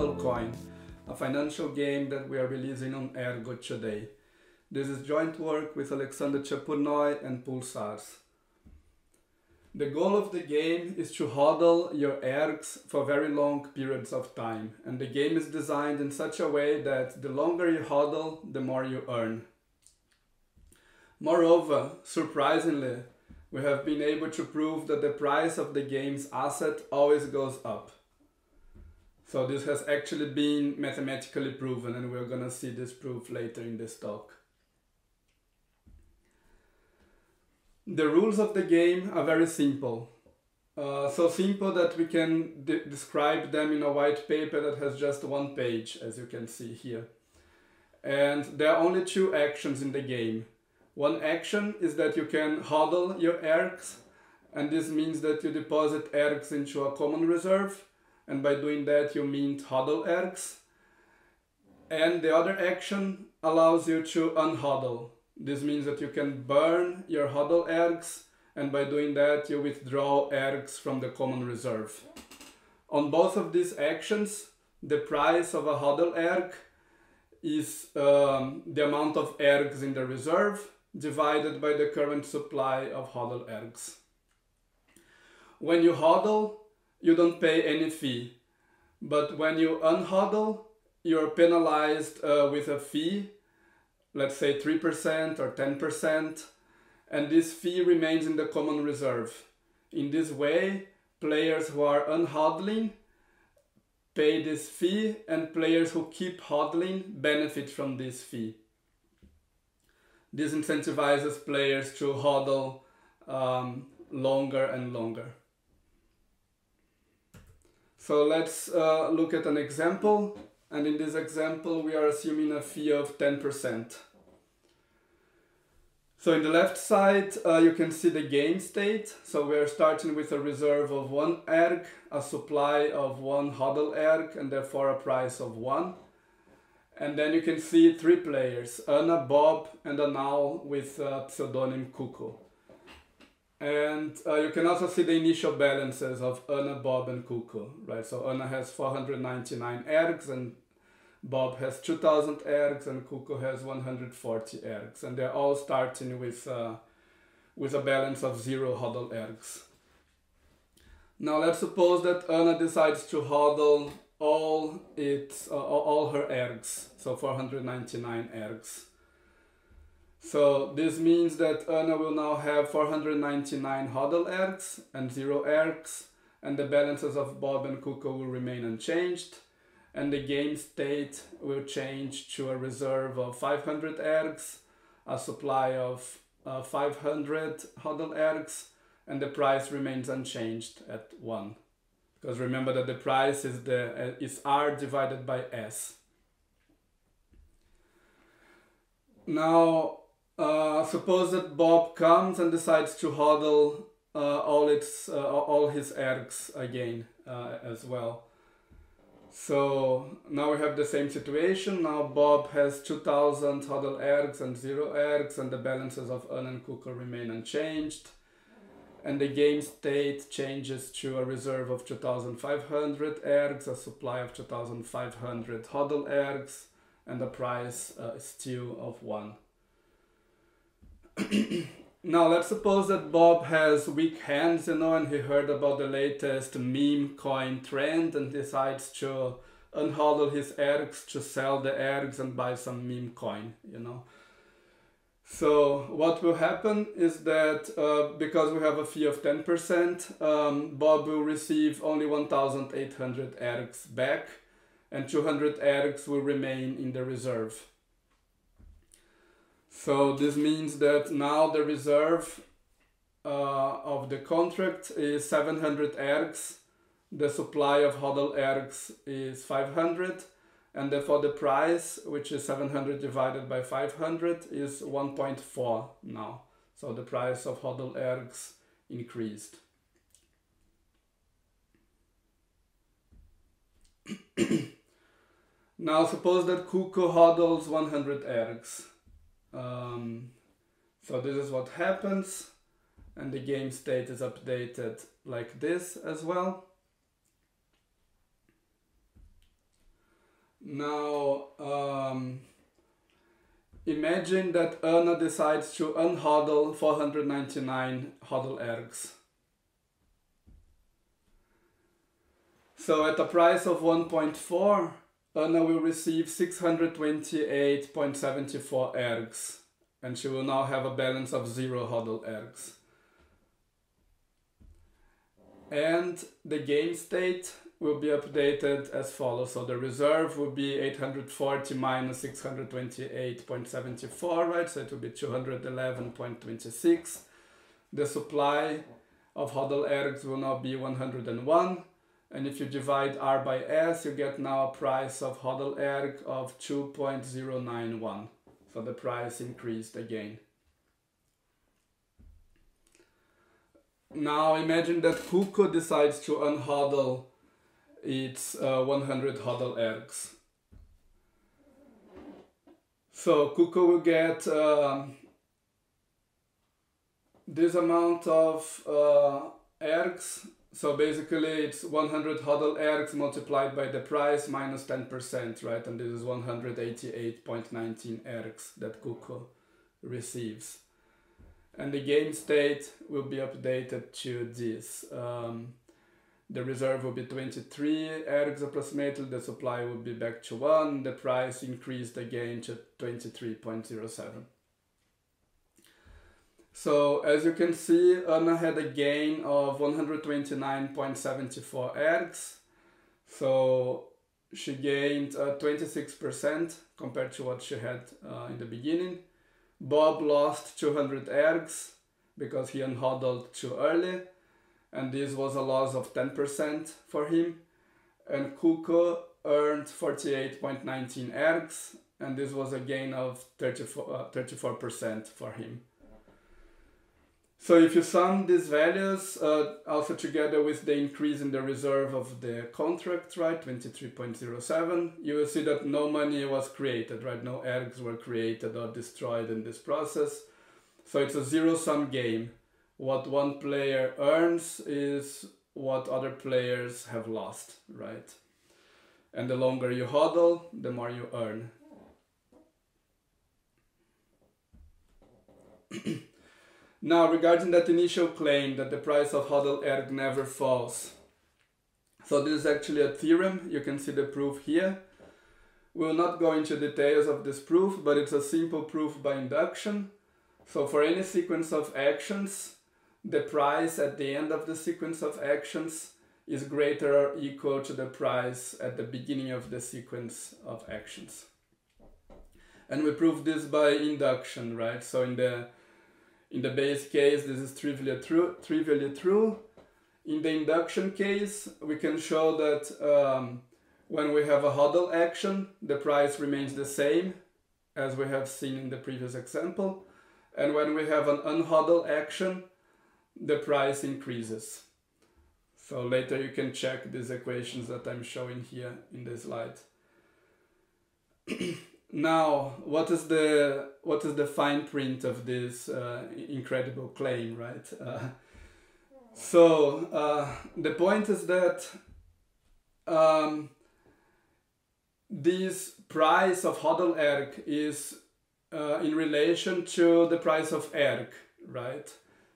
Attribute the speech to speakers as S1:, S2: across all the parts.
S1: HODL Coin, a financial game that we are releasing on Ergo today. This is joint work with Alexander Chepurnoy and Pulsars. The goal of the game is to hodl your ergs for very long periods of time, and the game is designed in such a way that the longer you hodl, the more you earn. Moreover, surprisingly, we have been able to prove that the price of the game's asset always goes up. So this has actually been mathematically proven and we're gonna see this proof later in this talk. The rules of the game are very simple. Uh, so simple that we can de describe them in a white paper that has just one page, as you can see here. And there are only two actions in the game. One action is that you can hodl your ergs, and this means that you deposit ergs into a common reserve, and by doing that you mint hodl ergs. And the other action allows you to unhodl. This means that you can burn your hodl ergs, and by doing that you withdraw ergs from the common reserve. On both of these actions, the price of a hodl erg is um, the amount of ergs in the reserve divided by the current supply of hodl ergs. When you hodl, you don't pay any fee, but when you unhodl, you're penalized uh, with a fee, let's say 3% or 10%, and this fee remains in the common reserve. In this way, players who are unhodling pay this fee and players who keep hodling benefit from this fee. This incentivizes players to hodl um, longer and longer. So let's uh, look at an example. And in this example, we are assuming a fee of 10%. So in the left side, uh, you can see the game state. So we're starting with a reserve of one erg, a supply of one hodl erg, and therefore a price of one. And then you can see three players, Anna, Bob, and Anal with uh, pseudonym Cuckoo. And uh, you can also see the initial balances of Anna, Bob, and Cuckoo, right? So Anna has 499 ergs, and Bob has 2000 ergs, and Cuckoo has 140 ergs. And they're all starting with, uh, with a balance of zero hodl ergs. Now let's suppose that Anna decides to hodl all its uh, all her ergs, so 499 ergs. So this means that Anna will now have 499 hodl ergs and 0 ergs, and the balances of Bob and Cuckoo will remain unchanged, and the game state will change to a reserve of 500 ergs, a supply of uh, 500 hodl ergs, and the price remains unchanged at 1. Because remember that the price is the uh, is R divided by S. Now, uh, suppose that Bob comes and decides to hodl uh, all its uh, all his ergs again uh, as well. So now we have the same situation. Now Bob has 2000 hodl ergs and 0 ergs and the balances of Un and Cuckoo remain unchanged and the game state changes to a reserve of 2500 ergs, a supply of 2500 hodl ergs, and a price uh, still of 1. Now let's suppose that Bob has weak hands, you know, and he heard about the latest meme coin trend and decides to unhodl his ergs to sell the ergs and buy some meme coin, you know. So what will happen is that uh, because we have a fee of 10%, um, Bob will receive only 1,800 ergs back and 200 ergs will remain in the reserve. So this means that now the reserve uh, of the contract is 700 ergs, the supply of hodl ergs is 500 and therefore the price which is 700 divided by 500 is 1.4 now. So the price of hodl ergs increased. Now suppose that Cuckoo hodls 100 ergs um, so this is what happens and the game state is updated like this as well Now, um, imagine that Anna decides to unhodl 499 hodl ergs. So at a price of 1.4, Uh, Anna will receive 628.74 ergs, and she will now have a balance of zero hodl ergs. And the game state will be updated as follows. So the reserve will be 840 minus 628.74, right? So it will be 211.26. The supply of hodl ergs will now be 101. And if you divide R by S, you get now a price of hodl erg of 2.091. So the price increased again. Now imagine that Kuko decides to unhodl its uh, 100 hodl ergs. So Kuko will get uh, this amount of uh, ergs. So basically it's 100 hodl ergs multiplied by the price minus 10%, right? And this is 188.19 ergs that Kuko receives and the game state will be updated to this. Um, the reserve will be 23 ergs approximately, the supply will be back to 1, the price increased again to 23.07. So as you can see, Anna had a gain of 129.74 ergs. So she gained uh, 26% compared to what she had uh, in the beginning. Bob lost 200 ergs because he unhodled too early, and this was a loss of 10% for him. And Kuko earned 48.19 ergs, and this was a gain of 34, uh, 34% for him. So if you sum these values, uh, also together with the increase in the reserve of the contract, right, 23.07, you will see that no money was created, right? No ergs were created or destroyed in this process. So it's a zero-sum game. What one player earns is what other players have lost, right? And the longer you hodl, the more you earn. Now, regarding that initial claim that the price of hodl erg never falls. So this is actually a theorem. You can see the proof here. We'll not go into details of this proof, but it's a simple proof by induction. So for any sequence of actions, the price at the end of the sequence of actions is greater or equal to the price at the beginning of the sequence of actions. And we prove this by induction, right? So in the in the base case, this is trivially true. Trivially true. In the induction case, we can show that um, when we have a hodl action, the price remains the same as we have seen in the previous example. And when we have an unhodl action, the price increases. So later you can check these equations that I'm showing here in the slide. Now, what is the what is the fine print of this uh, incredible claim, right? Uh, so uh, the point is that um, this price of hodl erg is uh, in relation to the price of erg, right?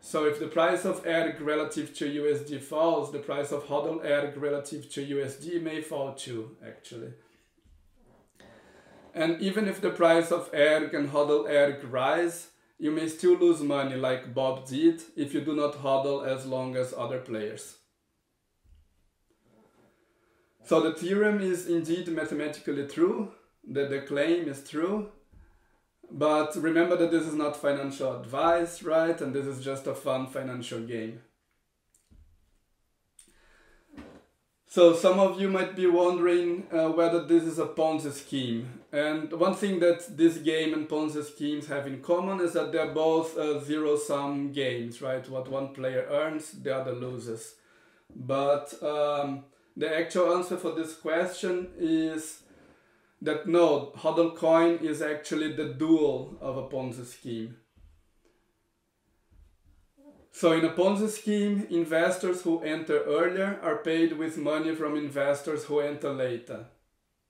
S1: So if the price of erg relative to USD falls, the price of hodl erg relative to USD may fall too, actually. And even if the price of erg and hodl erg rise, you may still lose money like Bob did if you do not hodl as long as other players. So the theorem is indeed mathematically true, that the claim is true, but remember that this is not financial advice, right? And this is just a fun financial game. So some of you might be wondering uh, whether this is a Ponzi scheme. And one thing that this game and Ponzi schemes have in common is that they're both uh, zero-sum games, right? What one player earns, the other loses. But um, the actual answer for this question is that no, HODL coin is actually the dual of a Ponzi scheme. So in a Ponzi scheme, investors who enter earlier are paid with money from investors who enter later.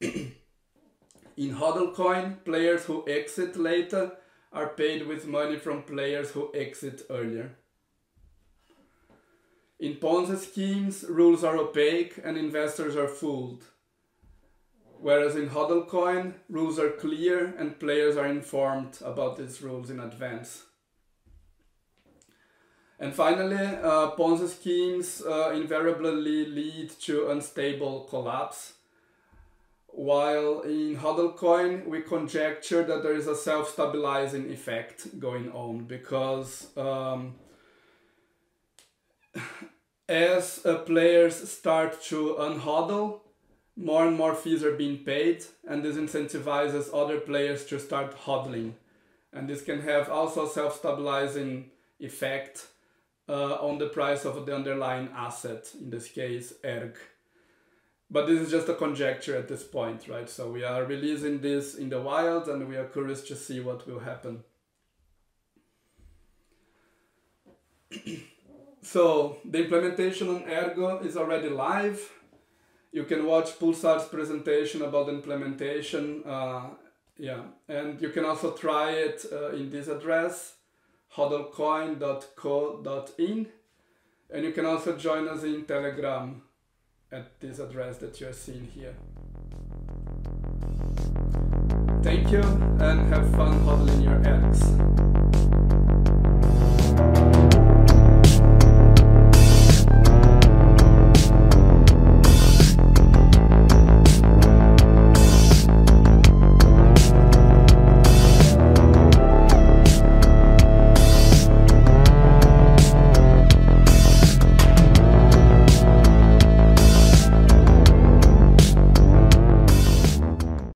S1: In HODLcoin, players who exit later are paid with money from players who exit earlier. In Ponzi schemes, rules are opaque and investors are fooled. Whereas in HODLcoin, rules are clear and players are informed about these rules in advance. And finally, uh, Ponzi schemes uh, invariably lead to unstable collapse. While in HODLcoin, we conjecture that there is a self-stabilizing effect going on because um, as uh, players start to unhodl, more and more fees are being paid, and this incentivizes other players to start hodling. And this can have also self-stabilizing effect uh, on the price of the underlying asset, in this case, ERG. But this is just a conjecture at this point, right? So we are releasing this in the wild and we are curious to see what will happen. so the implementation on Ergo is already live. You can watch Pulsar's presentation about the implementation. Uh, yeah, and you can also try it uh, in this address hodlcoin.co.in and you can also join us in Telegram at this address that you are seeing here. Thank you and have fun hodling your ergs.